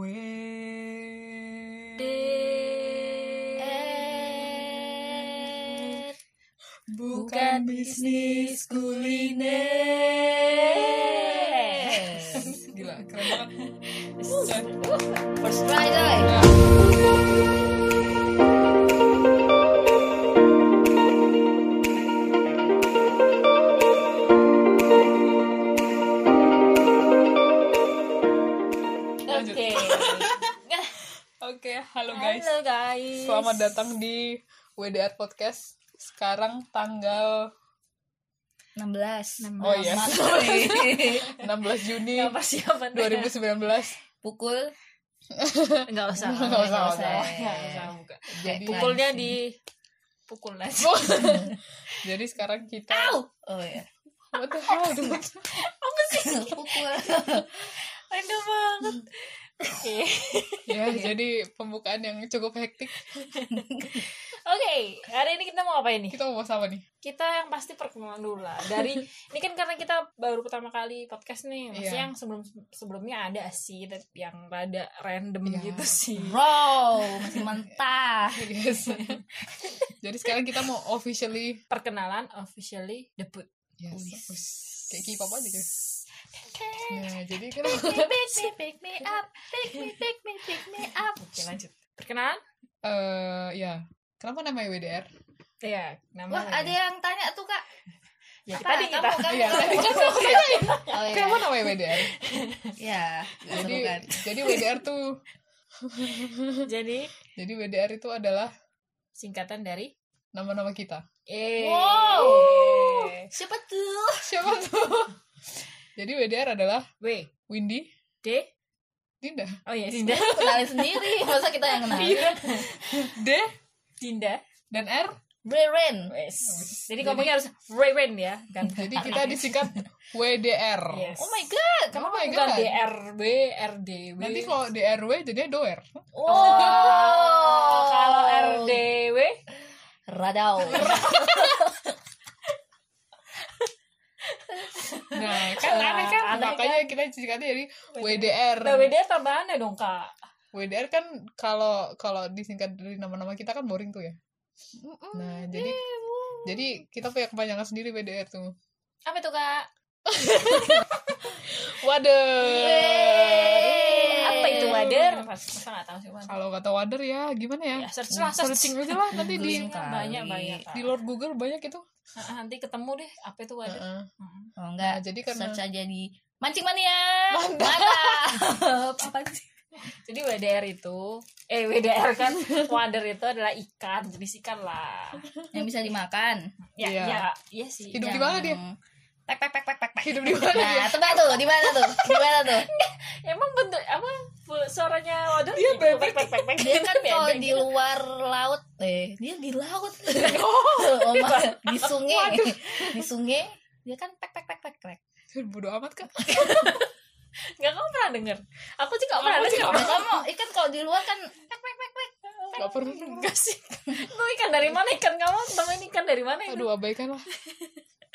Eh, bukan bisnis kuliner. Gila, keren banget. First try coy. Datang di WDR Podcast. Sekarang tanggal 16. Oh, iya. Sorry. 16 Juni Nggak persiapan 2019. Pukul Enggak usah. Nggak usah, Nggak nggak usah. usah. Enggak usah buka. Jadi Pukulnya di pukul aja. jadi sekarang kita Au. Oh ya. What the hell, dude? Pukul. Random banget. Oke. Ya, jadi pembukaan yang cukup hektik. Oke, hari ini kita mau ngapain nih? Kita mau bahas apa nih? Kita yang pasti perkenalan dulu lah. Dari ini kan karena kita baru pertama kali podcast nih. Maksudnya Iya. yang sebelum sebelumnya ada sih yang rada random Iya. gitu sih. Bro, masih mentah. Yes. jadi sekarang kita mau officially Perkenalan officially debut. Yes. Kayak K-pop aja guys. Nah, jadi kan Pick me, pick me up, pick me, pick me, pick me up. Oke, lanjut. Perkenalan? eh ya, kenapa namanya WDR? Iya, nama Wah, ada yang tanya tuh kak. ya, Apa? tadi kita Kamu, kamu, Iya, kamu. tadi kan Oh iya. Kenapa namanya WDR? Ya, Jadi kan. jadi WDR tuh jadi jadi WDR itu adalah singkatan dari nama-nama kita. eh Wow. Siapa tuh? Siapa tuh? Jadi WDR adalah W Windy, D Dinda. oh iya Dinda Kenalin sendiri, masa kita yang kenal? D Dinda dan R. Breren. Wes. Jadi- ngomongnya harus Raven ya, kan? Jadi kita disingkat WDR. Yes. Oh my god. Oh Kenapa my bukan God. DRB, RDW? Nanti kalau DRW jadinya doer. Oh, kalau RDW Radau. Nah, kan aneh kan? Aneh Makanya kita singkatnya jadi WDR. Nah, beda tambahannya dong, Kak. WDR kan kalau kalau disingkat dari nama-nama kita kan boring tuh ya. Nah, jadi jadi kita punya kepanjangan sendiri WDR tuh. Apa tuh, Kak? Waduh. Apa itu wader? Masa nggak tahu sih, Wan. Kalau kata wader ya gimana ya? Ya, search lah, search. Searching aja lah nanti di. Banyak, banyak. Di luar Google banyak itu. Nah, nanti ketemu deh apa itu wader. Heeh. Hmm. Oh Nah, enggak, jadi karena search aja di mancing mania. Mantap. Apa sih? Jadi WDR itu, eh WDR kan, wader itu adalah ikan, jenis ikan lah. Yang bisa dimakan. Ya, Iya. ya, iya sih. Hidup di Yang- mana dia? Pek pek pek pek pek pek. hidup di mana? Nah, tebak tuh, di mana tuh? Di mana tuh? Emang bentuk apa suaranya wader? Dia gitu, bebek. pek, pek, pek, pek. Dia kan kalau bebek di gitu. luar laut, eh, dia di laut. Oh, Oh, di sungai. Di sungai dia kan pek pek pek pek pek. bodo amat kan? Nggak kamu pernah denger? Aku sih nggak Aku pernah sih denger. Nah, kamu ikan kalau di luar kan pek pek pek pek. Gak pernah. Enggak sih. Lu ikan dari mana ikan kamu? Temen ikan dari mana itu? Aduh, abaikan lah.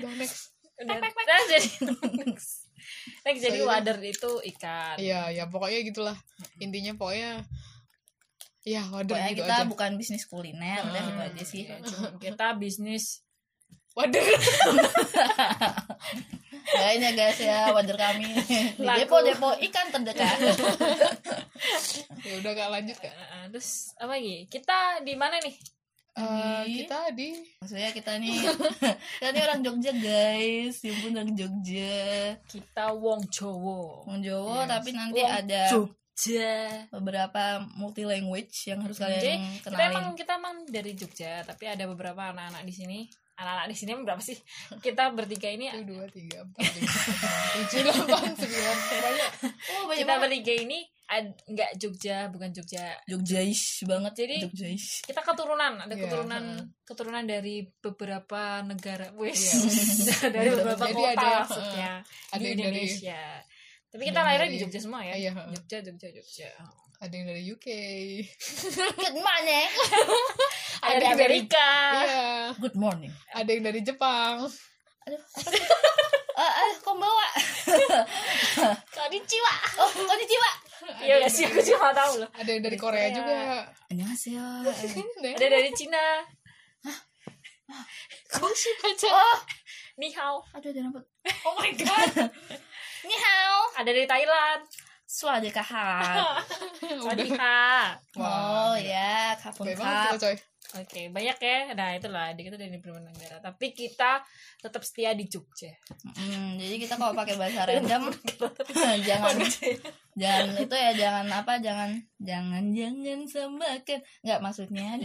Udah next. Udah. Nah, jadi Next, jadi wader itu ikan. Iya, ya pokoknya gitulah. Intinya pokoknya ya wader Pokoknya gitu kita aja. bukan bisnis kuliner, udah Hmm. itu aja sih. Ya, cuma kita bisnis Wader. Kayaknya guys ya, wajar kami di Laku. depo-depo ikan terdekat. ya udah gak lanjut kak. Eh, terus apa lagi? Kita di mana nih? Eh, Di- kita di Maksudnya kita nih, kita nih orang Jogja guys, ampun orang Jogja. Kita Wong Jowo. Wong Jawa Yes. tapi nanti Wong ada Jogja. beberapa multi language yang harus kalian Jadi kita kenalin. emang kita emang dari Jogja, tapi ada beberapa anak-anak di sini. Anak-anak di sini berapa sih? Kita bertiga ini dua tiga empat lima tujuh delapan sembilan banyak. Oh, banyak kita banget. bertiga ini ad- nggak Jogja, bukan Jogja. Jogjais banget. Jadi- Jogjais. Kita keturunan, ada Iya, keturunan keturunan dari beberapa negara. Wes. Iya. dari beberapa Jadi kota ada maksudnya Ada di yang dari Indonesia. Tapi ada kita lahirnya dari- di Jogja semua ya. Iya, heeh. Jogja, Jogja, Jogja. ada yang dari UK. Good morning. Ada dari yang dari- Amerika. Iya. Good morning. Ada yang dari Jepang. Aduh, apa sih? Eh, eh, konbawa. Konnichiwa. Oh, konnichiwa. Iya gak sih aku juga gak tahu loh. Ada dari Korea Korea. juga. Annyeonghaseyo. Ada dari Cina. Hah? Kok sih baca? Oh, ni hao. Aduh, ada rambut. Oh my god. ni hao. Ada dari Thailand. Suade kaha. Suade kaha. Oh ya, kapan kap oke banyak ya. Nah itulah di kita dari negara. Tapi kita tetap setia di Jogja. Hmm, jadi kita kalau pakai bahasa random jangan jangan itu ya jangan apa jangan jangan jangan semakan nggak maksudnya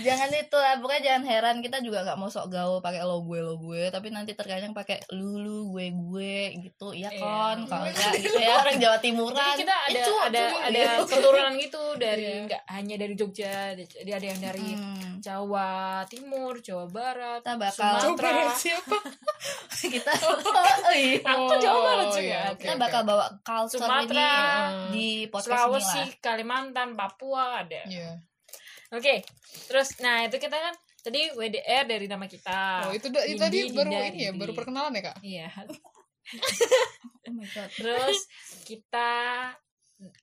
jangan itu lah pokoknya jangan heran kita juga nggak mau sok gaul pakai lo gue lo gue. Tapi nanti terkadang pakai lu lu gue gue gitu. Iya Iya. kon kalau enggak gitu ya orang Jawa Timuran. jadi kita ada Eh, cu, ada cu, ada gitu. keturunan gitu dari Iya. nggak hanya dari Jogja jadi ada yang dari Hmm, Jawa Timur Jawa Barat kita bakal Sumatera. siapa kita oh, iya. aku Jawa Barat Oh, juga iya, oke, kita oke. bakal bawa culture Sumatera, ini di podcast ini Sulawesi lah Kalimantan Papua ada Iya. Oke, terus nah itu kita kan tadi WDR dari nama kita. Oh itu, da- itu Indi, tadi baru Dinda, ini ya, baru perkenalan ya kak? Iya. oh my god Terus kita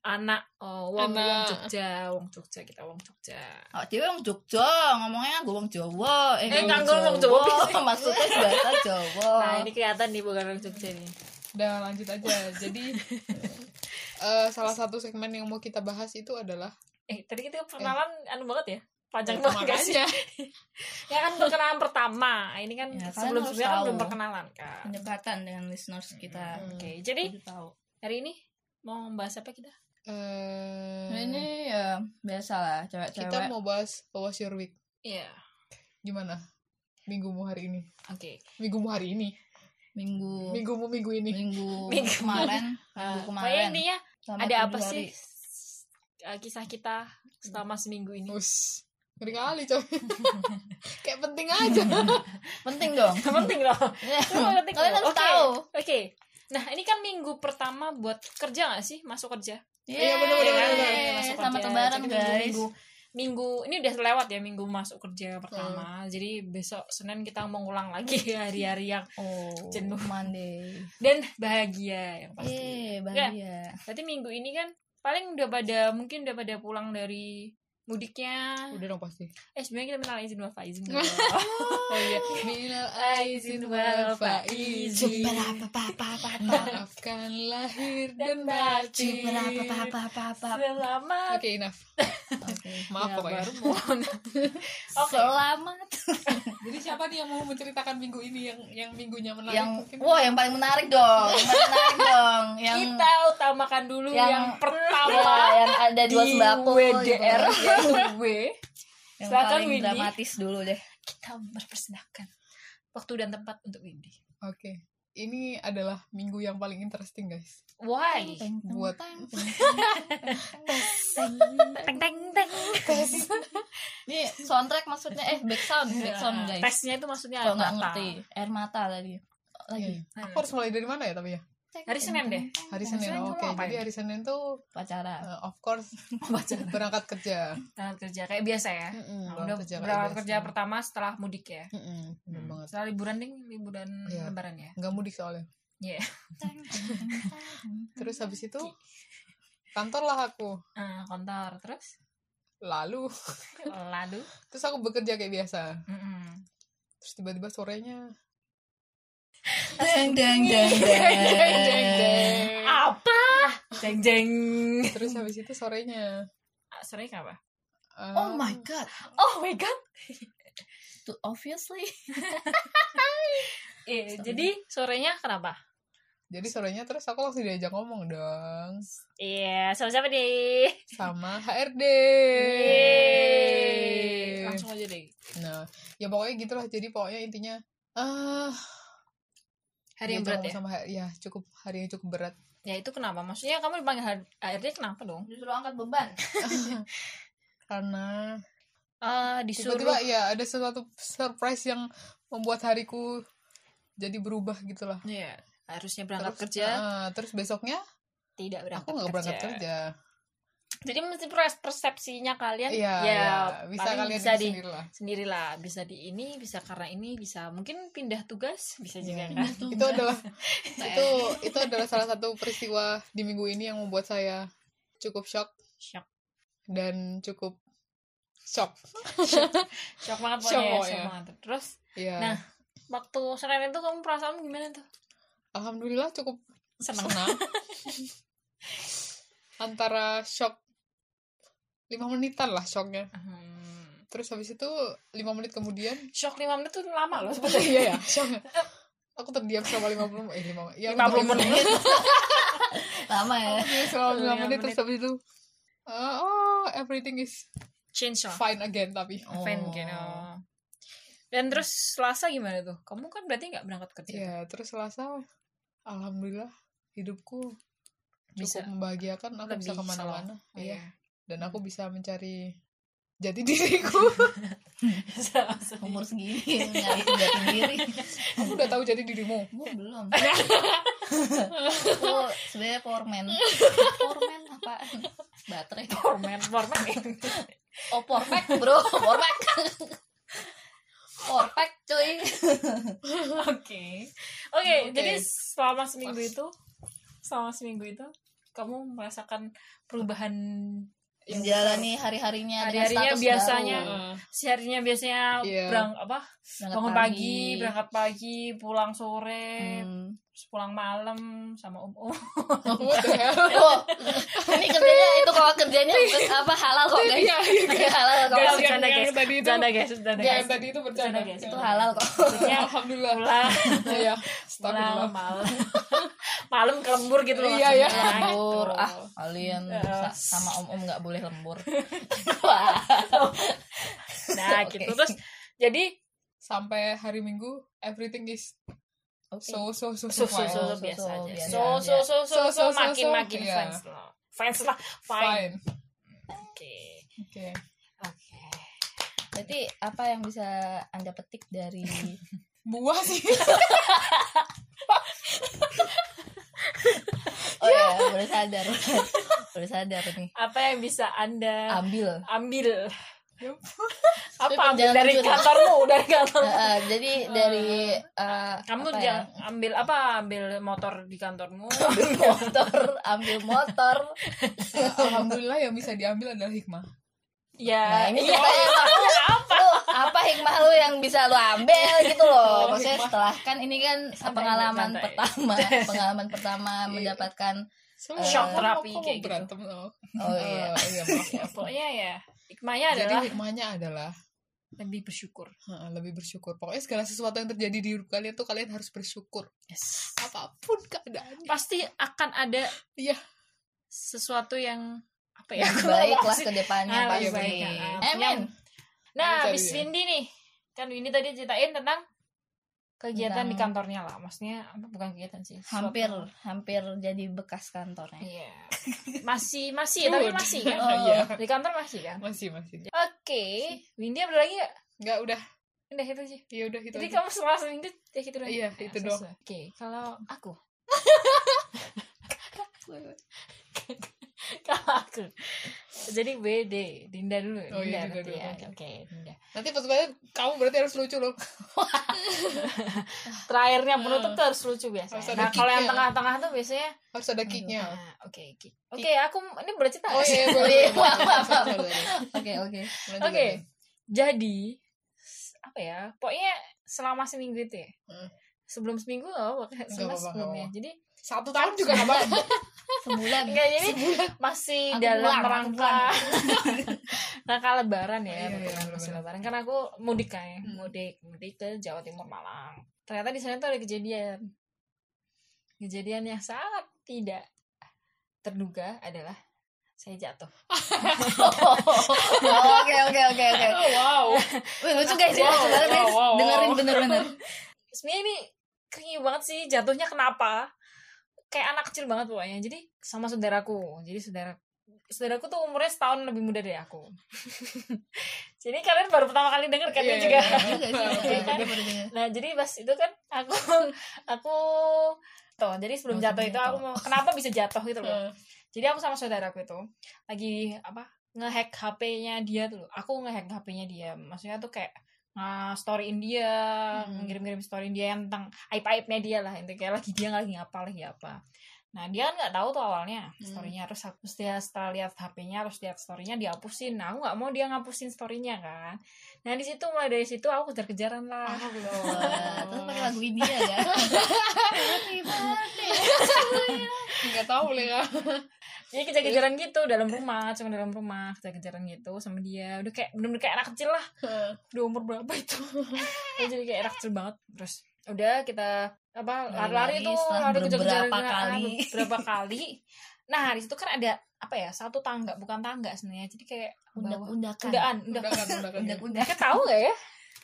anak oh, wong, wong Anak. Jogja, wong Jogja kita wong Jogja. Oh, dia orang Jogja, ngomongnya gue orang Jawa. Eh, nggak, gua orang Jawa. Maksudnya bahasa Jawa. Nah ini kelihatan nih bukan orang Jogja nih. Udah lanjut aja. Jadi eh, salah satu segmen yang mau kita bahas itu adalah Eh tadi kita perkenalan anu banget ya, panjang Eh, banget sih? makanya Ya kan perkenalan pertama. Ini kan Ya, sebelum sebelumnya kan belum perkenalan kan. pendekatan dengan listeners kita. Hmm. Oke, jadi Kudu tahu. hari ini mau membahas apa kita? eh, Nah, ini ya biasa lah, cewek-cewek. kita mau bahas How was your week? Iya, Gimana? Minggumu hari ini? oke. Minggumu hari ini? minggu Minggumu minggu ini? minggu, Minggu. kemarin, Uh, minggu pokoknya kemarin. intinya Selama ada apa hari. sih uh, kisah kita selama seminggu ini? Us, ngeri kali coy. Kayak penting aja. Penting dong. penting. Ya, penting Kalian harus Oke. tahu. Oke. Nah, ini kan minggu pertama buat kerja gak sih? Masuk kerja. Iya, bener, bener, Yeay, bener. masuk Selamat kerja. lebaran, guys. Minggu, minggu ini udah lewat ya minggu masuk kerja pertama. Jadi besok Senin kita mau ngulang lagi hari-hari yang Oh, Jenuh. Monday. dan bahagia yang pasti. Eh, bahagia. Berarti minggu ini kan paling udah pada mungkin udah pada pulang dari mudiknya. Udah dong pasti. Eh sebenarnya kita minta izin wal faizin. Oh iya. Minal aizin wal faizin. Maafkan lahir dan batin. Selamat. Oke, enough. Oke. Maaf Ya, pokoknya. baru Oke. Selamat. Jadi siapa nih yang mau menceritakan minggu ini yang yang minggunya menarik yang mungkin? wah yang paling menarik dong yang menarik dong yang kita utamakan dulu yang- yang, pertama ya, yang ada dua di sembako WDR gitu. W yang Silakan, paling Windy. dramatis dulu deh kita mempersembahkan waktu dan tempat untuk Windy Oke. Ini adalah minggu yang paling interesting, guys. why Buat- teng teng teng ini soundtrack maksudnya eh back sound back sound Nah, guys tesnya itu maksudnya kalau nggak apa? ngerti air mata tadi lagi Iya. Aku harus mulai dari mana ya tapi ya? Hari Senin deh Hari Senin. Senin Oke, ngapain? jadi hari Senin tuh pacara uh, of course berangkat kerja. berangkat kerja kayak biasa ya Mm-mm, Nah, udah kerja berangkat biasa. kerja pertama setelah mudik ya Mm-mm, bener Hmm. banget. setelah liburan ding liburan Iya. lebaran ya Nggak mudik soalnya. Iya. Terus habis itu kantor lah aku. Ah, kantor terus Lalu lalu terus aku bekerja kayak biasa. Mm-mm. Terus tiba-tiba sorenya deng deng deng jeng. apa? Jeng jeng Terus habis itu sorenya. Ah, sorry apa? Uh, oh my god. Oh my god. Tuh, obviously. Eh, jadi sorenya kenapa? Jadi sorenya terus aku langsung diajak ngomong dong. Iya sama siapa deh. Sama HRD. Yeay. langsung aja deh. Nah, ya pokoknya gitulah. Jadi pokoknya intinya ah hari yang diajak berat ya sama ya cukup hari yang cukup berat. ya itu kenapa maksudnya kamu dipanggil HRD kenapa dong disuruh angkat beban Karena Ah, disuruh tiba-tiba ya ada sesuatu surprise yang membuat hariku jadi berubah gitu lah. Iya, harusnya berangkat Terus, kerja ah, terus besoknya tidak berangkat aku nggak berangkat kerja. Jadi mesti pers- persepsinya kalian Iya, ya iya. bisa paling kalian bisa bisa di sendiri lah. sendirilah bisa di ini bisa karena ini bisa mungkin pindah tugas bisa juga Iya. kan Itu adalah itu itu adalah salah satu peristiwa di minggu ini yang membuat saya cukup shock shock dan cukup shock. shock banget Shock ya, shock banget terus Iya. Nah. waktu Senin itu kamu perasaan gimana tuh Alhamdulillah cukup seneng senang. Antara shock lima menitan lah shocknya. Hmm. Terus habis itu lima menit kemudian shock 5 menit tuh lama loh iya ya shock. Aku terdiam selama 50 eh 5 ya, 50 menit. Lama ya. Selama 5 Lima menit terus menit. habis itu uh, oh everything is change lah. fine again tapi. Oh. fan gitu dan terus Selasa gimana tuh? Kamu kan berarti nggak berangkat kerja ya terus Selasa alhamdulillah hidupku cukup Bisa membahagiakan. Aku bisa ke mana-mana. Oh, iya. Iya. Dan aku bisa mencari jati diriku. Umur segini nyari jati diri. Aku udah tahu jati dirimu? Gue belum. Gue sebenarnya power man. Power man apa? Baterai. Format format oh power pack bro. Power pack. Power pack cuy oke. Oke Oke. jadi selama seminggu itu selama seminggu itu kamu merasakan perubahan menjalani hari-harinya Hari-harinya status biasanya. baru. Uh, seharinya biasanya Iya. berang apa Berangkat bangun pagi. berangkat pagi pulang sore Hmm. terus pulang malam sama om om Oh, ini kerjanya itu kalau kerjanya bukan apa halal kok guys. Iya, iya, Iya, halal kok. Guys, bercanda yang guys tadi itu- bercanda guys bercanda yang guys tadi itu bercanda guys. Itu halal kok. Alhamdulillah pulang ya pulang malam malam ke lembur gitu loh Iya, iya. lembur Gitu. ah kalian Eh. sa- sama om om nggak boleh lembur nah Oke. gitu terus jadi sampai hari Minggu everything is Oke. so so so so so, so so, so, biasa so, aja so so so so So, so so, so, makin so, makin iya. fans lah fans lah fine fine oke oke oke berarti apa yang bisa anda petik dari buah sih oh ya boleh sadar. Boleh sadar nih apa yang bisa anda ambil. ambil? Ya apa ambil jangan dari jujur. kantormu? Dari kantor. Eh, eh, jadi dari eh, kamu apa ya? jangan ambil apa? Ambil motor di kantormu. Ambil motor ambil motor. Alhamdulillah yang bisa diambil adalah hikmah. Nah ya ini iya. kita apa lu, apa hikmah lu yang bisa lu ambil gitu loh Oh, maksudnya setelah kan ini kan Santai, pengalaman santai. pertama pengalaman pertama Iya. mendapatkan Semua Shock terapi kayak gitu. berantem oh. oh iya Eh, iya maaf, ya, maaf. pokoknya ya hikmahnya jadi adalah hikmahnya adalah lebih bersyukur ha, lebih bersyukur pokoknya segala sesuatu yang terjadi di hidup kalian tuh kalian harus bersyukur yes. apa pun keadaannya pasti akan ada iya sesuatu yang apa ya baik lah ke depannya Ah, pasti baik, ah. amin nah Bisa habis dia. Windy nih. Kan Windy tadi ceritain tentang kegiatan di Tentang- kantornya lah. Maksudnya apa bukan kegiatan sih suatu- hampir hampir jadi bekas kantornya. Iya. Masih masih tapi masih kan? Oh. Iya. di kantor masih kan? Masih masih. Oke. Windy ada lagi gak nggak udah. Udah itu aja ya udah itu jadi aja. kamu setelah seminggu ya gitu doang. Iya, Ya, itu doang. oke kalau aku kalau aku. Jadi BD Dinda dulu Oh, iya, Dinda nanti dulu, ya. oke. oke Dinda. Nanti pas banget kamu berarti harus lucu loh. Terakhirnya penutup tuh harus lucu biasa Harus nah kalau yang tengah-tengah tuh biasanya harus ada kicknya. nah, oke kick. oke aku ini boleh cerita oh iya boleh iya, oke oke. Oke. jadi apa ya pokoknya selama seminggu itu ya. Hmm. sebelum seminggu oh, Nggak sebelum sebelumnya. jadi satu tahun juga nggak apa-apa sebulan. Enggak jadi masih Aku dalam pulang, aku rangka rangka lebaran ya Iya, iya, masih lebaran. Kan aku mudik kan ya Hmm. mudik mudik ke Jawa Timur Malang. Ternyata di sana tuh ada kejadian. Kejadian yang sangat tidak terduga adalah saya jatuh. Oke oke oke oke. Oh, wow. Wih, lucu guys ya Wow, wow, wow, dengerin bener-bener sebenarnya ini keringi banget sih jatuhnya kenapa kayak anak kecil banget pokoknya. Jadi sama saudaraku. Jadi saudara saudaraku tuh umurnya setahun lebih muda dari aku. Jadi kalian baru pertama kali denger kan juga. kan? nah jadi pas itu kan aku aku tuh jadi sebelum Maksudnya jatuh itu aku mau kenapa bisa jatuh gitu loh. Jadi aku sama saudaraku itu lagi apa ngehack HP-nya dia tuh aku ngehack HP-nya dia. Maksudnya tuh kayak nge storyin dia Hmm. ngirim-ngirim storyin dia yang tentang aib aibnya dia lah itu kayak lagi dia lagi ngapa lagi apa nah dia kan nggak tahu tuh awalnya Hmm. storynya harus hapus dia setelah lihat HP-nya harus lihat storynya dihapusin nah aku nggak mau dia ngapusin storynya kan nah di situ mulai dari situ aku kejar-kejaran lah Wah, terus pakai lagu India kan nggak tahu boleh nggak Jadi kejar-kejaran gitu dalam rumah, cuma dalam rumah kejar-kejaran gitu sama dia. Udah kayak bener-bener kayak anak kecil lah. Udah umur berapa itu? Ya, jadi kayak anak kecil banget. Terus udah kita apa lari-lari tuh, setelah lari kejar-kejaran beberapa kali. beberapa kali. Nah, di situ kan ada apa ya? Satu tangga, bukan tangga sebenarnya. Jadi kayak bawah. undak-undakan Undaan, undak. udah kan udah kan undak-undak Mereka tahu gak ya?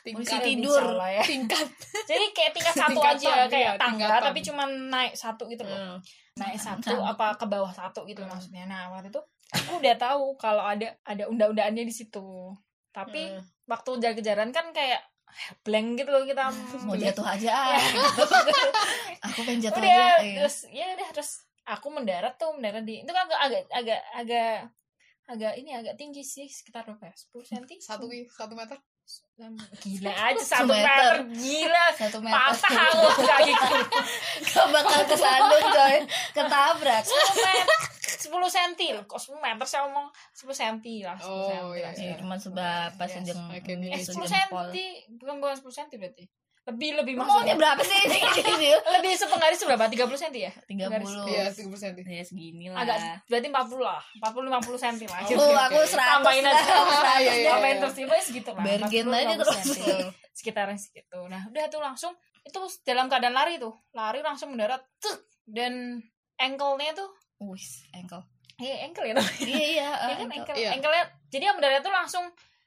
Tingkat tidur. Ya. tingkat Jadi kayak tingkat satu Tingkatan, aja kayak iya, tangga tingkatan. tapi cuma naik satu gitu loh. Hmm. naik satu apa ke bawah satu gitu Hmm. maksudnya nah waktu itu aku udah tahu kalau ada ada unda-undaannya di situ tapi Hmm. waktu jalan-jalan kan kayak blank gitu loh kita mau jatuh aja gitu. aku pengen jatuh udah aja iya. terus ya udah terus aku mendarat tuh mendarat di itu kan agak agak agak agak agak ini agak tinggi sih sekitar berapa ya 10 cm satu satu meter? Gila aja satu Meter. meter gila. Satu meter. Patah aku kakiku kau bakal kesandung coy. Ketabrak. 10 meter 10 cm kok 10 meter saya ngomong? 10 cm lah 10 Oh, cm iya, lah. ya cuma seberapa Yes. ini, Eh, 10 sejempol. cm bukan bukan 10 cm berarti. Lebih lebih maksudnya. berapa sih? Ini ini lebih sepenggaris berapa 30 cm ya? Tiga puluh. Iya tiga puluh senti. Ya segini lah. Agak berarti 40 lah. 40 50 cm lah. Oh, Gitu. oh aku seratus Tambahin lah. Aja. Iya, iya, iya. tambahin terus. Tiba segitu lah Bergen 40, aja 50 terus. sekitaran segitu. Nah udah tuh langsung. Itu dalam keadaan lari tuh. Lari langsung mendarat. Dan ankle-nya tuh wis ankle. Eh ankle ya iya iya Iya kan ankle. ankle. Iya. ankle-nya jadi yang mendarat tuh langsung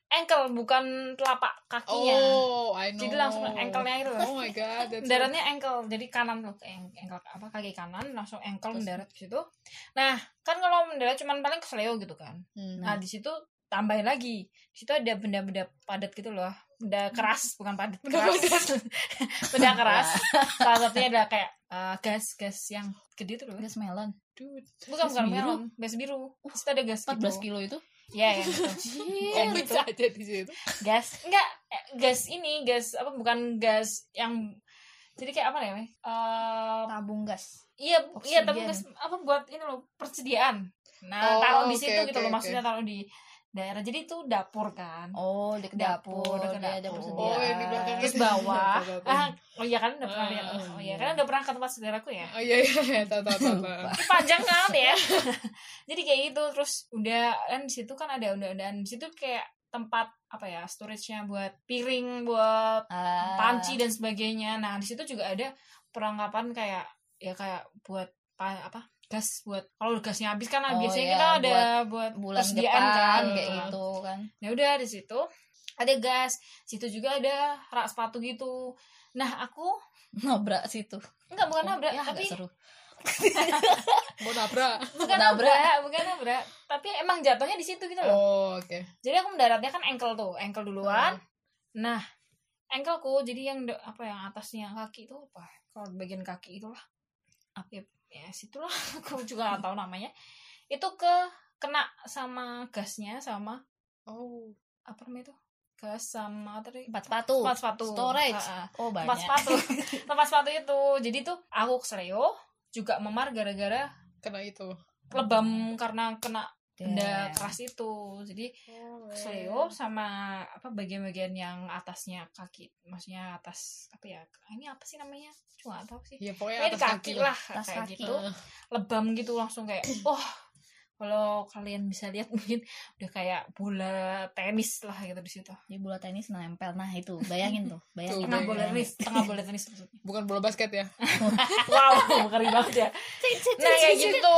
ankle bukan telapak kakinya. Oh I know Jadi langsung ankle-nya itu. Loh. oh my god that's mendaratnya ankle jadi kanan tuh Ang- ankle apa kaki kanan langsung ankle mendarat di situ. Nah kan kalau mendarat cuman paling kesleo gitu kan. Hmm. nah di situ tambahin lagi. Di situ ada benda-benda padat gitu loh benda keras bukan padat keras. benda keras. Salah satunya ada kayak eh, gas gas yang gede tuh gas melon. Dude. bukan gas bukan biru? melon gas biru. Situ ada gas 14 gitu. kilo itu? Ya yang itu gitu. bisa aja di situ. Gas enggak eh, gas ini gas apa bukan gas yang jadi kayak apa namanya? Eh, tabung gas. iya iya Oksigen. gas apa buat ini loh persediaan. Nah Oh, taruh di situ gitu oke, loh maksudnya taruh di daerah. Jadi itu dapur kan? Oh di Dapur, dapur dapur. persediaan Oh, yang di belakang terus bawah. Ah oh iya kan udah pernah Ah, lihat oh, iya iya. kan udah pernah ke tempat saudaraku ya? Oh iya iya tahu tahu tahu tahu. Panjang kan ya. Jadi kayak gitu terus udah kan di situ kan ada undang-undang. Di situ kayak tempat apa ya storage-nya buat piring buat Ah, panci dan sebagainya. Nah di situ juga ada perlengkapan kayak ya kayak buat pa- apa gas buat kalau gasnya habis kan Oh, biasanya iya, kita ada buat, bulan persediaan depan kan kayak Nah, gitu kan. ya udah di situ ada gas situ juga ada rak sepatu gitu. Nah aku nabrak situ. Enggak bukan Oh, nabrak ya, tapi seru. Mau nabrak? Bukan nabrak. nabrak bukan nabrak. Tapi emang jatuhnya di situ gitu loh. Oh oke. Jadi aku mendaratnya kan ankle tuh ankle duluan. Hmm. nah ankleku jadi yang apa yang atasnya kaki itu apa kalau bagian kaki itulah. Apa ya, situlah. Aku juga nggak tahu namanya. Itu ke kena sama gasnya sama oh. apa namanya itu? Gas sama tadi? Tempat sepatu. Tempat sepatu. Storage. Ah, ah. oh tempat banyak. sepatu. Tempat sepatu itu. Jadi tuh aku kesleo juga memar gara-gara kena itu. lebam karena kena benda Damn. keras itu. Jadi oh, kesleo sama apa bagian-bagian yang atasnya kaki maksudnya atas apa ya ini apa sih namanya? Cuma tahu sih. Ya pokoknya atas kaki lah. Atas kayak kaki. gitu. Lebam gitu langsung kayak wah kalau kalian bisa lihat mungkin udah kayak bola tenis lah gitu di situ. Di bola tenis nempel. Nah itu bayangin tuh bayangin. Tengah bola tenis tengah bola tenis maksudnya. Bukan bola basket ya? Wow ngeri banget ya. Nah kayak gitu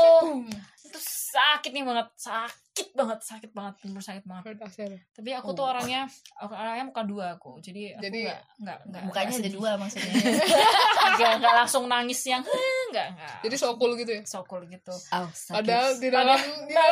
itu sakit nih banget sakit banget sakit banget bener sakit banget. Tapi aku tuh Oh. orangnya aku orangnya muka dua aku jadi aku Jadi- nggak nggak nggak mukanya ada dua maksudnya. Nggak nggak langsung nangis yang "Heh," nggak nggak. Jadi so cool gitu ya? Sokul gitu. Oh, sakit. padahal di dalam Padahal- ya,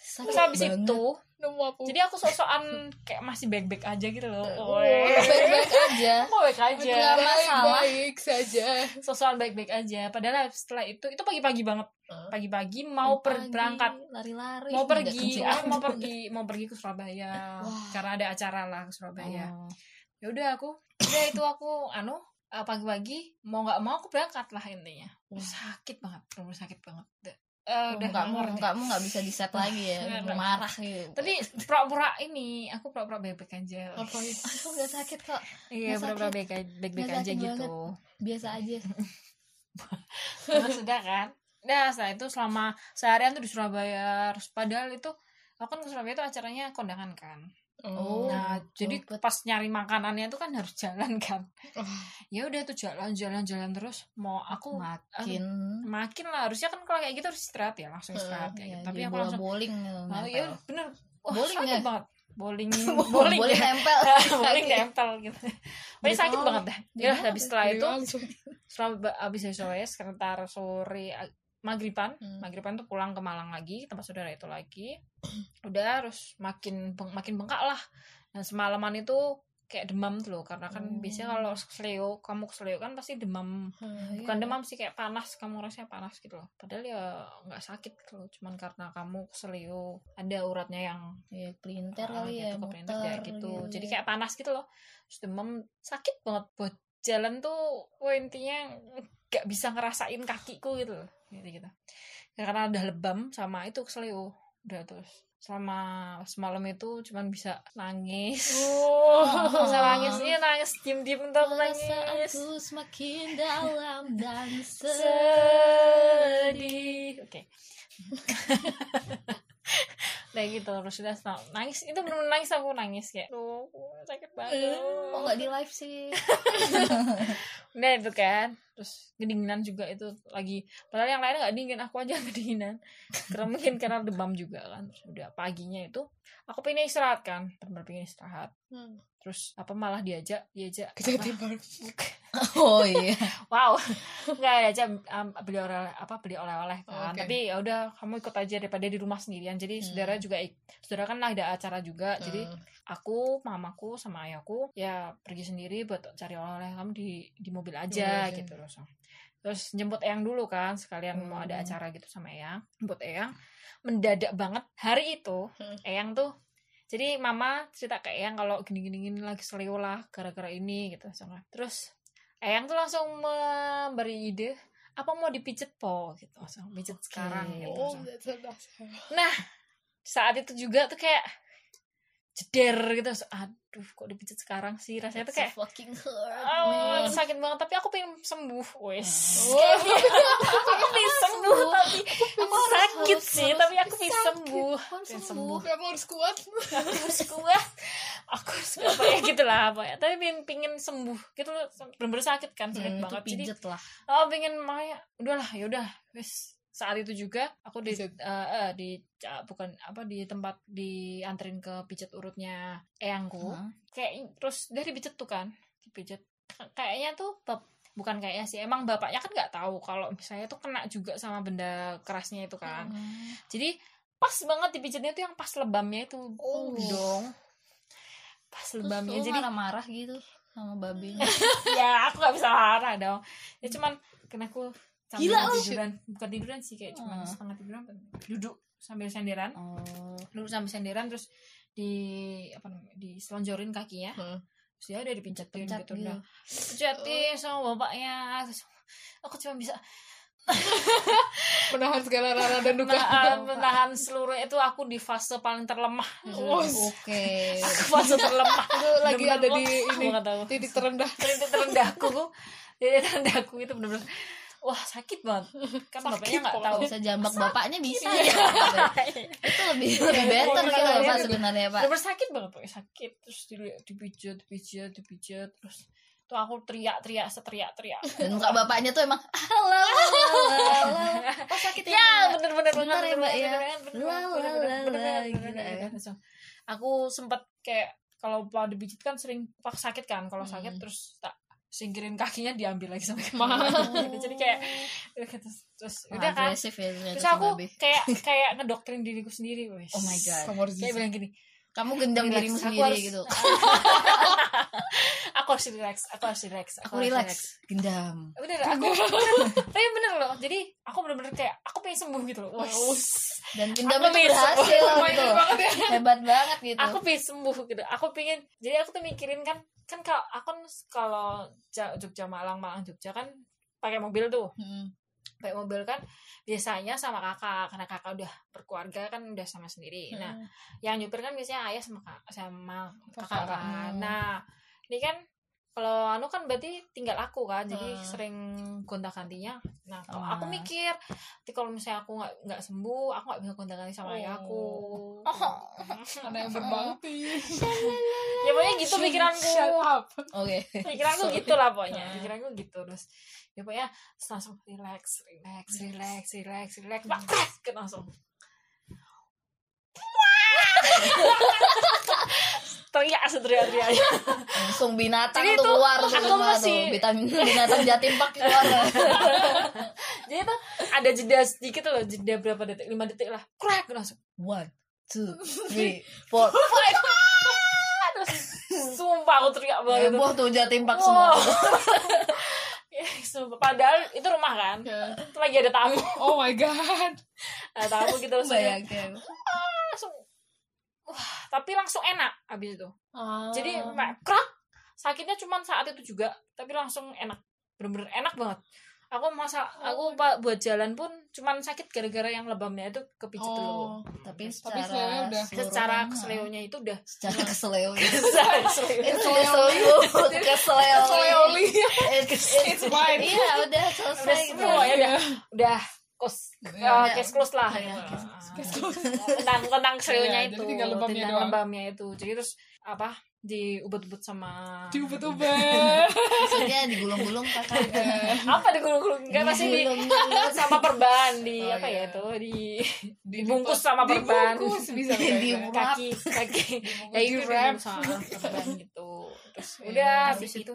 Sakit terus habis banget. itu nemu apa jadi aku sok-sokan kayak masih baik-baik aja gitu loh Oh, Weh. baik-baik aja. Mau baik aja. Nggak masalah. baik saja. Sok-sokan baik-baik aja. Padahal setelah itu itu pagi-pagi banget. Hah? pagi-pagi mau per- Pagi, berangkat lari-lari. Mau Nggak pergi aku mau pergi mau pergi ke Surabaya. Wah. karena ada acara lah ke Surabaya. Oh. ya udah aku udah itu aku anu eh, pagi-pagi mau nggak mau aku berangkat lah intinya. Wah. sakit banget bener kaget banget Oh, udah kamu nggak ngerti. kamu nggak bisa di set lagi ya Nggak, nggak. marah gitu. Tapi pura-pura ini aku pura-pura baik-baik aja. Itu aku nggak sakit kok. Iya Nggak pura-pura baik-baik Nggak aja gitu. biasa aja. Terus sudah kan? Nah setelah itu selama seharian tuh di Surabaya. Terus padahal itu Aku kan ke Surabaya itu acaranya kondangan kan Oh. Nah jadi cepet. pas nyari makanannya itu kan harus jalan kan Oh, ya udah tuh jalan jalan jalan terus mau aku makin makin lah harusnya kan kalau kayak gitu harus istirahat ya langsung istirahat kayak ya, gitu. tapi jadi aku langsung bowling oh, nempel. iya bener Wah, Bowling ya? banget bowling bowling, bowling ya. nempel bowling nempel gitu Pokoknya sakit banget dah ya habis setelah jadi itu langsung. Surabaya abis dari Surabaya sekitar sore ag- maghriban Hmm. maghriban tuh pulang ke Malang lagi tempat saudara itu lagi udah harus makin beng- makin bengkak lah dan semalaman itu kayak demam tuh loh karena kan Hmm. biasanya kalau kesleo kamu kesleo kan pasti demam Iya. bukan demam sih kayak panas kamu rasanya panas gitu loh padahal ya nggak sakit gitu loh cuman karena kamu kesleo ada uratnya yang ya pelinter ah, kali ya gitu, kepelintir muter kayak gitu jadi ya. kayak panas gitu loh terus demam sakit banget buat jalan tuh wah intinya nggak bisa ngerasain kakiku gitu loh gitu gitu. Karena udah lebam sama itu kesleo udah terus selama semalam itu cuman bisa nangis. Oh. Bisa nangis. Iya nangis. Diem diem untuk nangis. perasaanku semakin dalam dan sedih. oke. Nah gitu terus senang- nangis. Itu benar nangis aku nangis kayak tuh sakit banget. Kok nggak di live sih Nah itu kan. Terus kedinginan juga itu lagi. Padahal yang lainnya gak dingin Aku aja kedinginan. Karena mungkin karena demam juga kan. Terus udah paginya itu Aku pengen istirahat kan. Bener-bener pengen istirahat. Hmm. Terus apa malah diajak Diajak kejadian oh iya. Wow. Nggak diajak um, beli oleh apa beli oleh-oleh kan. Oke. Tapi ya udah kamu ikut aja daripada di rumah sendirian. Jadi Hmm. saudara juga Saudara kan ada acara juga. Jadi Hmm. aku, mamaku, sama ayahku ya pergi sendiri buat cari oleh-oleh. Kamu di di mobil Mobil aja. gitu loh. So. Terus jemput Eyang dulu kan, sekalian mau ada Hmm. acara gitu sama Eyang. Jemput Eyang mendadak banget hari itu Hmm. Eyang tuh jadi mama cerita ke Eyang kalau gini-gini gini lagi seleo lah gara-gara ini gitu sama. Terus Eyang tuh langsung memberi ide apa mau dipijet po gitu langsung pijet sekarang gitu oh langsung. Nah, saat itu juga tuh kayak jeder gitu. Aduh, kok dipijet sekarang sih? Rasanya tuh kayak fucking hurt Oh, sakit banget. Tapi aku pengen sembuh. Wes. Oh. Aku pengen sembuh tapi aku sakit harus- sih harus tapi aku pengen sembuh. Pengen sembuh. kamu harus kuat. Aku harus kuat. Aku harus kuat. Apa ya gitu lah apa ya tapi pengen, pengen sembuh gitu loh. Bener-bener sakit kan sakit Hmm, banget. Jadi lah. Oh pengen makanya udahlah yaudah wes saat itu juga aku di eh, eh, di ah, bukan apa di tempat dianterin ke pijet urutnya eyangku. Hah? kayak terus dari pijet tuh kan dipijet K- kayaknya tuh bukan kayaknya sih emang bapaknya kan nggak tahu kalau misalnya tuh kena juga sama benda kerasnya itu kan. Hmm. jadi pas banget dipijitnya tuh yang pas lebamnya itu. Oh. dong. Pas Terus lebamnya. jadi marah-marah gitu sama babinya? Ya aku gak bisa marah dong. Ya cuman karena aku sambil Gila tiduran. Bukan tiduran sih kayak cuma Hmm. setengah tiduran duduk sambil senderan. Oh. Duduk sambil senderan terus di apa namanya diselonjorin kakinya Hmm. terus dia udah dipencetin Pencet gitu gitu. udah pencetin sama bapaknya. Terus aku cuma bisa menahan segala rara dan duka. Menahan, menahan seluruh itu aku di fase paling terlemah. Oh, oke. Aku fase terlemah. Itu lagi Bener-bener ada di ini titik terendah. Titik terendahku. Titik terendahku itu bener-bener wah sakit banget. Kan Sakit bapaknya nggak tahu. Bisa jambak bapaknya bisa Iya. ya. Itu lebih lebih better Iya, gitu loh pak sebenarnya pak. Bener sakit banget pokoknya sakit. Terus di- dipijat dipijat dipijat terus tuh aku teriak-teriak seteriak-teriak. Dan muka bapaknya tuh emang halo halo oh sakit ya bener-bener. Bentar ya, Mbak, ya. ya. aku sempet kayak kalau mau dipijit kan sering pas sakit kan? Kalau sakit Hmm. terus tak singkirin kakinya diambil lagi sama Mahal. kaki jadi kayak udah gitu. terus udah kan ya terus aku kayak kayak ngedoktrin diriku sendiri wes Oh my God. Kayak bilang gini kamu gendam Relax. dirimu Aku sendiri harus- gitu. Aku harus relax aku harus relax aku harus relax gendam. Bener aku tapi bener loh jadi aku bener-bener kayak aku pengen sembuh gitu loh. Wes. dan gendam Aku itu berhasil gitu. banget ya. hebat banget gitu. Aku pengen sembuh gitu. Aku pengen jadi aku tuh mikirin kan kan kalau aku kan kalau Ja- Jogja Malang Malang Jogja kan pakai mobil tuh. Mm. Pakai mobil kan biasanya sama kakak karena kakak udah berkeluarga kan udah sama sendiri. Nah yang nyupir kan biasanya ayah sama kak sama kakak kan. Hmm. nah ini kan kalau anu kan berarti tinggal aku kan jadi Hmm. sering gonta gantinya nah kalau Oh. aku mikir nanti kalau misalnya aku nggak nggak sembuh aku nggak bisa gonta ganti sama ayah aku. Oh. Ada yang berbakti. ya pokoknya gitu pikiranku. oke. Pikiranku gitu lah pokoknya. Pikiranku gitu terus ya pokoknya langsung relax relax relax. relax relax Pak, crack, kan langsung. Teriak seteriak-teriak langsung binatang Jadi tuh keluar tuh aku semua masih- tuh. Vitamin binatang jatim pak keluar. Jadi tuh ada jeda sedikit loh jeda berapa detik? Lima detik lah. Crack langsung. One two three four. Terus sumpah aku teriak banget heboh tuh jatim pak Wow. semua sumpah. padahal itu rumah kan Ya. itu lagi ada tamu Oh my god. ada tamu gitu saya bayangin langsung wah tapi langsung enak abis itu Ah. jadi krak sakitnya cuma saat itu juga tapi langsung enak bener-bener enak banget aku masa aku pak buat jalan pun cuman sakit gara-gara yang lebamnya itu kepijit dulu Oh. tapi Tapi secara selewnya udah. secara keseleunya itu udah secara keseleo keseleo. itu keseleo keseleo Sleoli. it's fine. iya udah selesai udah gitu. semua ya udah udah kos Ya, uh, ya. case close lah Ya, ya. case tentang tentang keseleunya Ya, itu jadi tinggal lebamnya tentang doang. lebamnya itu jadi terus apa diubet-ubet sama Diubet-ubet. maksudnya digulung-gulung kakak apa digulung-gulung enggak pasti di sama perban di Oh, apa iya. ya itu di Di- Dibungkus sama perban. Dibungkus bisa Di- kaki kaki di gitu wrap. sama perban gitu terus Iya, udah habis itu.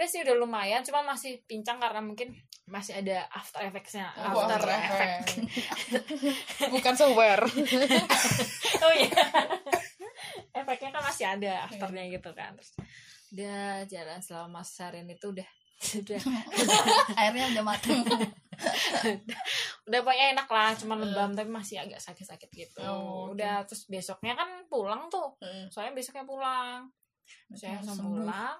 Udah sih udah lumayan cuman masih pincang karena mungkin masih ada after effects-nya Oh, after after effect. effect. Bukan software. oh iya. Efeknya kan masih ada afternya gitu kan. Terus udah jalan selama seharian itu udah udah. Airnya udah matang udah pokoknya enak lah cuman lebam tapi masih agak sakit-sakit gitu. Oh, udah terus besoknya kan pulang tuh. Soalnya besoknya pulang. Saya langsung pulang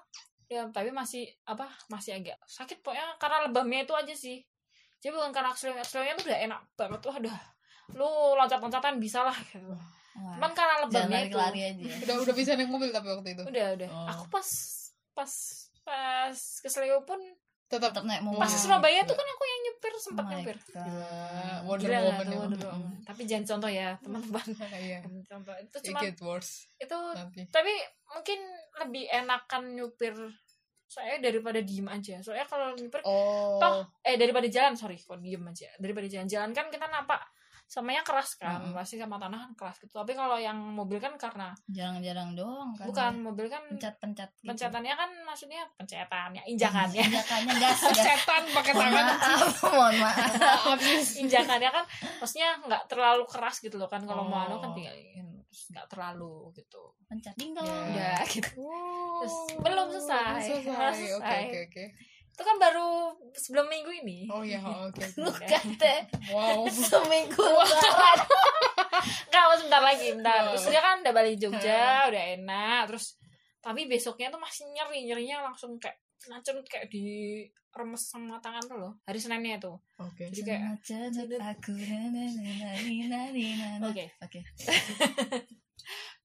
ya tapi masih apa masih agak sakit pokoknya karena lebamnya itu aja sih. Jadi bukan karena keselnya keselnya tuh udah enak banget. Tuh udah lu loncat-loncatan bisa lah gitu. Wah, cuman karena lebamnya itu lari-lari aja Udah udah bisa naik mobil tapi waktu itu. udah udah. Oh. aku pas pas pas ke Seleo pun Tetap tetap naik mobil. pas ke Surabaya tuh kan aku nyupir sempat Oh. Gila, Wonder Gila Woman ya. Wonder Woman. tapi jangan contoh ya teman-teman Iya. Contoh itu It cuma get worse itu nanti. tapi mungkin lebih enakan nyupir saya daripada diem aja soalnya kalau nyupir Oh. toh eh daripada jalan sorry kok diem aja daripada jalan-jalan kan kita nampak samanya keras kan Mm-mm. pasti sama tanah kan keras gitu tapi kalau yang mobil kan karena jarang-jarang doang kan bukan mobil kan pencet-pencet gitu. pencetannya kan maksudnya pencetannya injakannya injakannya gas Setan pakai tangan. mohon maaf injakannya kan maksudnya nggak terlalu keras gitu loh kan kalau mau anu kan Oh. tinggal terus nggak terlalu gitu pencet dong Ya. udah gitu Wow. Terus belum selesai. Belum selesai. Oke oke oke. Itu kan baru sebelum minggu ini Oh iya, oh, oke. oke. lu kata Wow. seminggu lebaran nggak mau sebentar lagi bentar terus dia kan udah balik Jogja udah enak terus tapi besoknya tuh masih nyeri nyerinya langsung kayak lancun kayak di remes sama tangan tuh loh hari Seninnya itu Oke. jadi kayak aku oke oke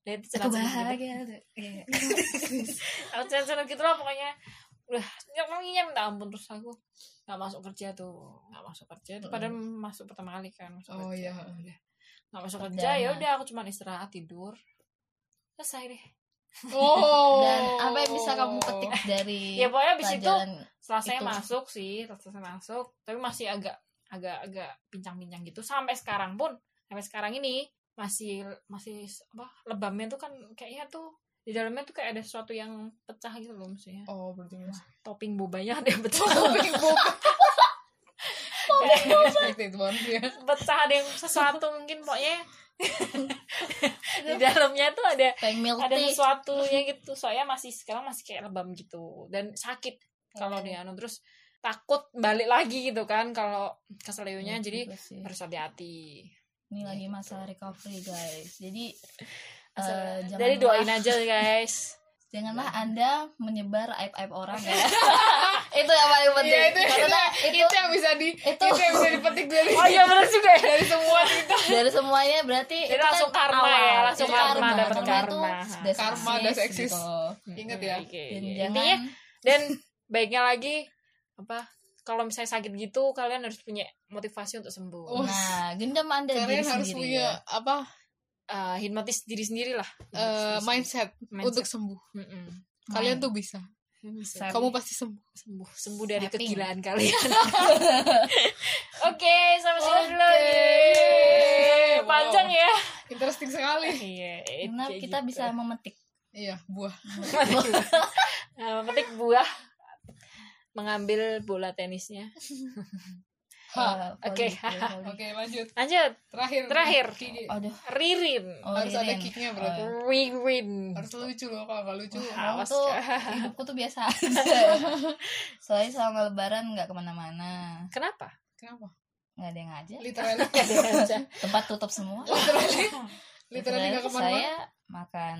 dia itu aku cenut-cenut gitu. bahagia tuh. Iya. aku cenut gitu lah pokoknya udah nyerinya minta ampun terus aku nggak masuk kerja tuh nggak masuk kerja itu padahal masuk pertama kali kan masuk Oh, kerja. iya. udah nggak masuk Perdana. kerja ya udah aku cuma istirahat tidur selesai deh Oh. dan apa yang bisa kamu petik dari ya pokoknya abis itu itu. masuk sih setelah saya masuk tapi masih agak agak agak pincang-pincang gitu sampai sekarang pun sampai sekarang ini masih masih apa lebamnya tuh kan kayaknya tuh di dalamnya tuh kayak ada sesuatu yang pecah gitu loh maksudnya. Oh berarti mas topping bobanya ada yang pecah. Boba. Expected banget ya pecah ada yang sesuatu mungkin pokoknya. Di dalamnya tuh ada ada sesuatu ya gitu. Soalnya masih sekarang masih kayak lebam gitu. Dan sakit kalau dia anu terus takut balik lagi gitu kan kalau ke Iya jadi harus hati-hati. Ini lagi masa recovery guys. Jadi Janganlah- jadi doain aja guys janganlah anda menyebar aib aib orang ya itu yang paling penting Iya itu karena itu, itu yang bisa di itu- itu, yang bisa dipetik dari oh iya benar juga ya dari semua cerita dari semuanya berarti Jadi itu langsung kan karma awal. ya, langsung Itu karma, dapat itu karma. does Karma exist does exist. gitu. Ingat ya. Oke, dan oke. jangan intinya dan baiknya lagi apa kalau misalnya sakit gitu kalian harus punya motivasi untuk sembuh nah gendam anda diri kalian harus sendiri punya ya. apa Eh, hipnotis diri sendiri lah eh, mindset, Mindset. untuk sembuh Mm-mm. kalian Mind. tuh bisa Bisa. kamu pasti sembuh sembuh sembuh dari Mapping. kegilaan kalian oke sampai sini dulu Yeay. Wow. panjang ya interesting sekali iya karena kita gitu. bisa memetik iya buah Nah, memetik buah mengambil bola tenisnya Oke. volley, volley. oke lanjut. Lanjut. Terakhir. Terakhir. Aduh. Ririn. Oh, harus ada kicknya berarti. Oh, Ririn harus lucu loh kalau nggak lucu. Aku Awas. tuh? Hidupku tuh biasa aja. Soalnya selama lebaran nggak ke mana-mana, kenapa? Kenapa? Nggak ada yang ngajak. literally. Tempat tutup semua. literally. Literally nggak ke mana saya makan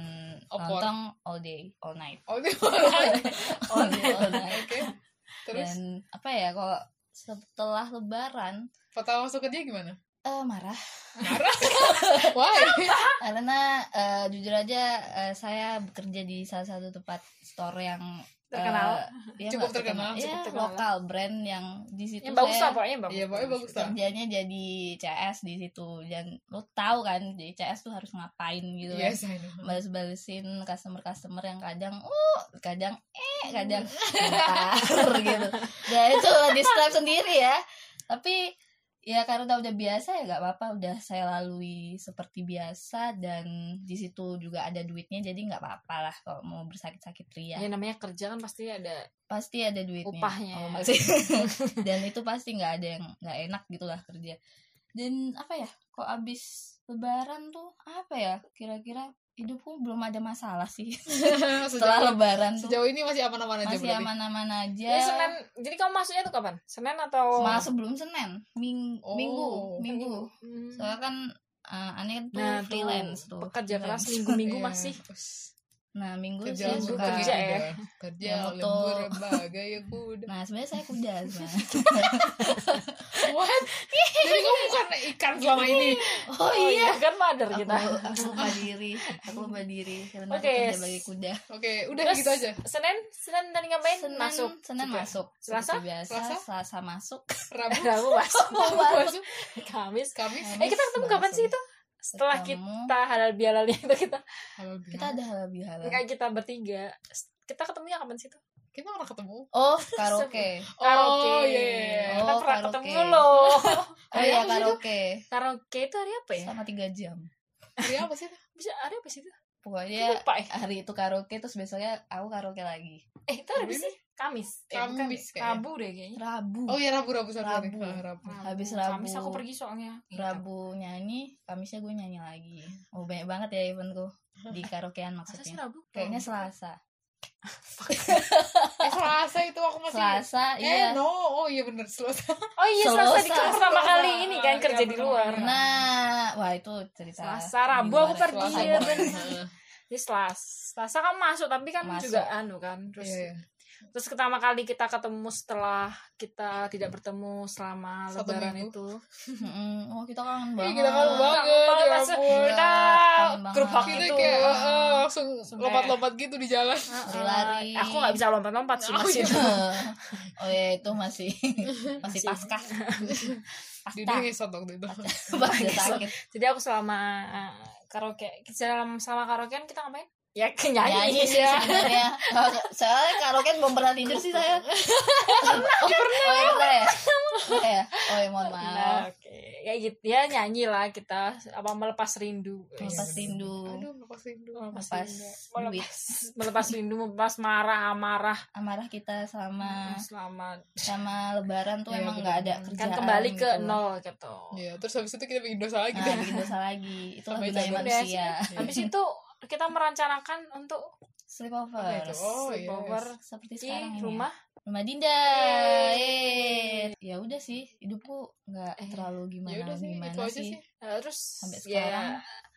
Opor. lontong all day, all night, oh ini all day, all night. oke. Terus? Dan apa ya kalau setelah lebaran. Pertama masuk kerja gimana? Eh marah? Why? Karena eh, jujur aja eh, saya bekerja di salah satu tempat store yang Terkenal. ya Cukup nggak terkenal, ya, cukup terkenal. lokal brand yang di situ yang bagus saya- lah pokoknya bagus iya pokoknya bagus lah. kerjanya jadi CS di situ. Dan lo tahu kan jadi CS tuh harus ngapain gitu kan. Yes I know. Balas-balesin customer-customer yang kadang uh kadang eh kadang bentar gitu. Nah itu di stripe sendiri ya. Tapi ya karena udah biasa ya nggak apa-apa. Udah saya lalui seperti biasa dan di situ juga ada duitnya jadi nggak apa-apa lah kalau mau bersakit-sakit ria. Ya namanya kerja kan pasti ada pasti ada duitnya Upahnya. oh, dan itu pasti nggak ada yang nggak enak gitulah kerja. Dan apa ya kok abis lebaran tuh apa ya kira-kira hidupku belum ada masalah sih. Setelah sejauh, lebaran tuh. sejauh ini masih aman-aman aja masih aman-aman aja. Jadi senin jadi kamu masuknya tuh kapan? Senin atau? Malah sebelum senin. Ming- Oh. minggu minggu. Hmm. soalnya kan uh, aneh tuh nah tuh. freelance tuh. Pekerja keras minggu-minggu Iya. masih nah minggu kerja saya Minggu suka kerja ya. kerja foto. lembur bagai kuda. Nah sebenarnya saya kuda what? Jadi kamu bukan ikan selama ini? Oh iya. kan mother aku, kita. aku lupa diri. Aku lupa diri. Karena Oke. kerja bagi kuda. Oke udah Terus, gitu aja. Senin? Senin tadi ngapain? Senin. Masuk. Senin juga. masuk. Selasa? biasa. Selasa? Selasa, masuk. Rabu? Rabu masuk. Rabu masuk. Kamis. Kamis. Eh kita ketemu kapan sih itu setelah Ketemu. kita halal bihalalnya itu kita Halo, kita ada halal bihalal. Kayak kita bertiga. Kita ketemunya kapan sih itu? Kita pernah ketemu. Oh karaoke. Karaoke. Oh, iya, iya, iya. kita Oh, pernah karaoke. ketemu loh. Oh Hari iya karaoke. Karaoke itu hari apa ya? Selama tiga jam. Hari apa sih bisa hari apa sih itu? Pokoknya lupa ya. hari itu karaoke terus besoknya aku karaoke lagi eh itu Hari sih? Kamis. Eh, bukan. Kamis kayaknya. rabu deh kayaknya. Rabu. Oh iya rabu rabu sorry. Rabu. Ah, rabu. Habis Rabu. kamis aku pergi soalnya. Rabu nyanyi kamisnya gue nyanyi lagi. Oh banyak banget ya eventku di karaokean masa sih maksudnya rabu? Kayaknya selasa. Eh selasa itu aku masih selasa eh iya. no. Oh iya bener selasa. Oh iya selasa di Selasa. pertama Selasa. kali ini kan Iya, kerja di luar. Nah wah itu cerita Selasa, Rabu aku ya. pergi. selasa. Iya, kemarin. bener. Jadi selas, selasa kan masuk tapi kan Masuk. juga anu kan terus Iya, iya. terus pertama kali kita ketemu setelah kita tidak bertemu selama Satu lebaran minggu. itu oh kita kangen Ih, banget kita kangen banget ya ampun. kita hak kita itu kayak eh, langsung lompat-lompat gitu di jalan Lari-lari. aku nggak bisa lompat-lompat sih Oh, masih iya. oh ya itu masih masih Masih. pasca Didi pasca ngesot waktu itu pasca jadi aku selama uh, karaoke dalam selama karaokean kita ngapain? Ya nyanyi nyanyi sih sebenarnya. Kalau- soalnya karaoke belum pernah tidur sih saya. Oh, pernah oh ya pernah. ya oh ya? Oh ya mohon Nah, maaf. oke ya gitu ya nyanyi lah kita. Apa melepas rindu. Melepas rindu. Aduh lepas rindu. Melepas melepas rindu. melepas melepas rindu melepas marah amarah. Amarah kita selama selamat. sama lebaran tuh Iya, emang nggak ada kan kerjaan kembali ke gitu. nol gitu. Ya terus habis itu kita bikin dosa lagi. Nah kan bikin dosa lagi. Itulah Sampai budaya manusia. Habis itu kita merencanakan untuk sleepover. Itu? Oh, yes. sleepover seperti di sekarang ini. ya. Rumah rumah Dinda Yeay. Ya udah sih hidupku nggak Eh, terlalu ya gimana udah sih gimana sih sih Eh, terus Sampai ya, sekarang.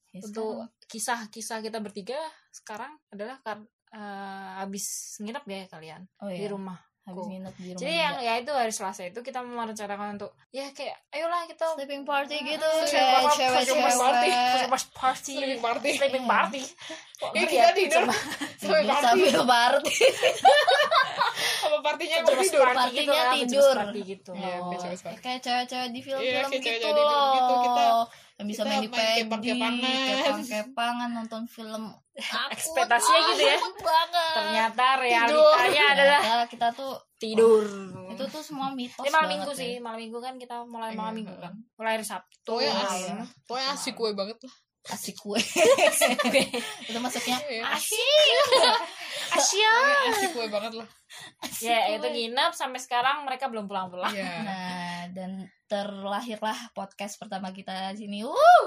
Ya, untuk sekarang. kisah-kisah kita bertiga sekarang adalah kar eh, habis nginep ya kalian oh di iya rumah habis nginep di rumah jadi yang ya itu hari Selasa itu kita merencanakan untuk ya kayak ayolah kita sleeping party gitu Sleeping kayak party, cewek sleeping party, cewek sleeping party, Sleeping party. sleeping party. Eh, ngeri kita tidur. Sama- sampai party sambil party apa partinya emang Jelas tidur party gitu Partinya tidur. party gitu. Iya, Oh, kayak cewek party. kayak cewek-cewek di film-film Iya, kayak gitu gitu, kita- yang bisa kita main di pegi kepang-kepangan. nonton film Ekspektasinya gitu ya. banget Ternyata realitanya adalah Ternyata kita tuh tidur. itu tuh semua mitos Ini malam minggu ya. sih, malam minggu kan kita mulai malam Iya. minggu kan. Mulai hari Sabtu. Pokoknya Iya. asik, pokoknya asik kue banget lah. asik kue itu masuknya Iya. asik Asia. Asik kue banget lah. Ya, itu nginep sampai sekarang mereka belum pulang-pulang. Iya. Nah, dan terlahirlah podcast pertama kita di sini. Wuh.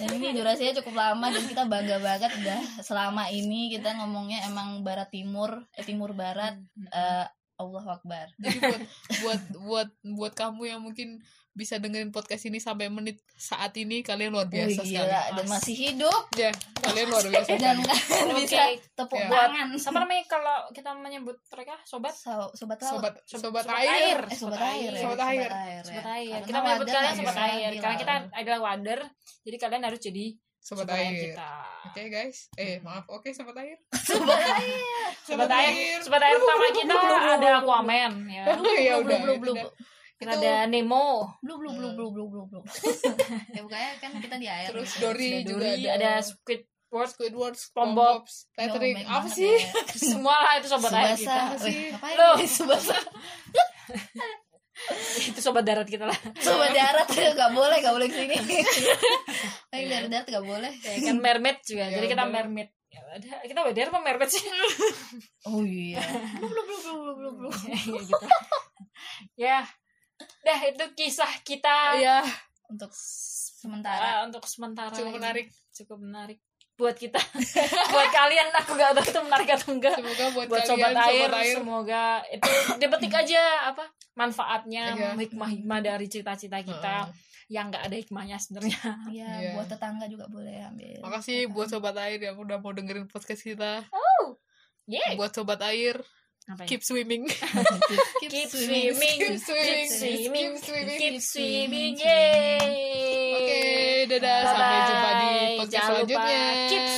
Dan ini durasinya cukup lama dan kita bangga banget udah selama ini kita ngomongnya emang barat timur, eh timur barat, eh Allah Akbar. Jadi buat buat buat buat kamu yang mungkin bisa dengerin podcast ini sampai menit saat ini kalian luar Wih, biasa sekali. gila dan masih hidup Ya, kalian luar biasa. dan sekali. kalian bisa tepuk Ya. tangan. Siapa namanya kalau kita menyebut mereka sobat? So- sobat laut. Sobat Sobat- sobat sobat air. air. eh sobat air ya. Sobat air. ya. Sobat air. Karena Kita menyebut kalian sobat air karena kita adalah wader. Jadi kalian harus jadi Sobat sobat air air. kita. Oke guys, eh maaf, oke sobat air. sobat air. Sobat air, sobat air pertama kita ada Aquaman ya. ya Blub, udah. Kita ada Nemo, Blub blub blub blub blub blub blub. ya pokoknya kan kita di air. Terus gitu. Dory ada juga Dory, ada. ada Squidward, Squidward, SpongeBob. Patrick, Baik apa sih? ya. semua lah itu sobat air kita. Nih Subasa? itu sobat darat kita lah. Sobat darat nggak boleh, nggak boleh ke sini. Yang dari darat nggak boleh. Ya, kan mermaid juga. Ya Jadi kita mermaid. Ya, ada kita wader apa mermaid sih? Oh iya. Blub blub blub blub blub blub. ya gitu. Ya. Dah itu kisah kita. Iya, Untuk sementara. Ah, untuk sementara cukup ini. menarik. cukup menarik buat kita buat kalian aku gak tahu itu menarik atau enggak Semoga buat, buat kalian, sobat air, semoga itu dipetik aja apa manfaatnya Iya. hikmah-hikmah dari cita-cita kita Heeh. yang nggak ada hikmahnya sebenarnya Iya, Iya. buat tetangga juga boleh ambil. Makasih buat sobat air yang udah mau dengerin podcast kita. yeah Buat sobat air, Ngapain? keep swimming. keep, keep swimming. swimming Keep keep swimming. swimming Keep swimming. keep swimming Keep yay Oke, dadah. Sampai jumpa di podcast Jangan lupa selanjutnya. keep swimming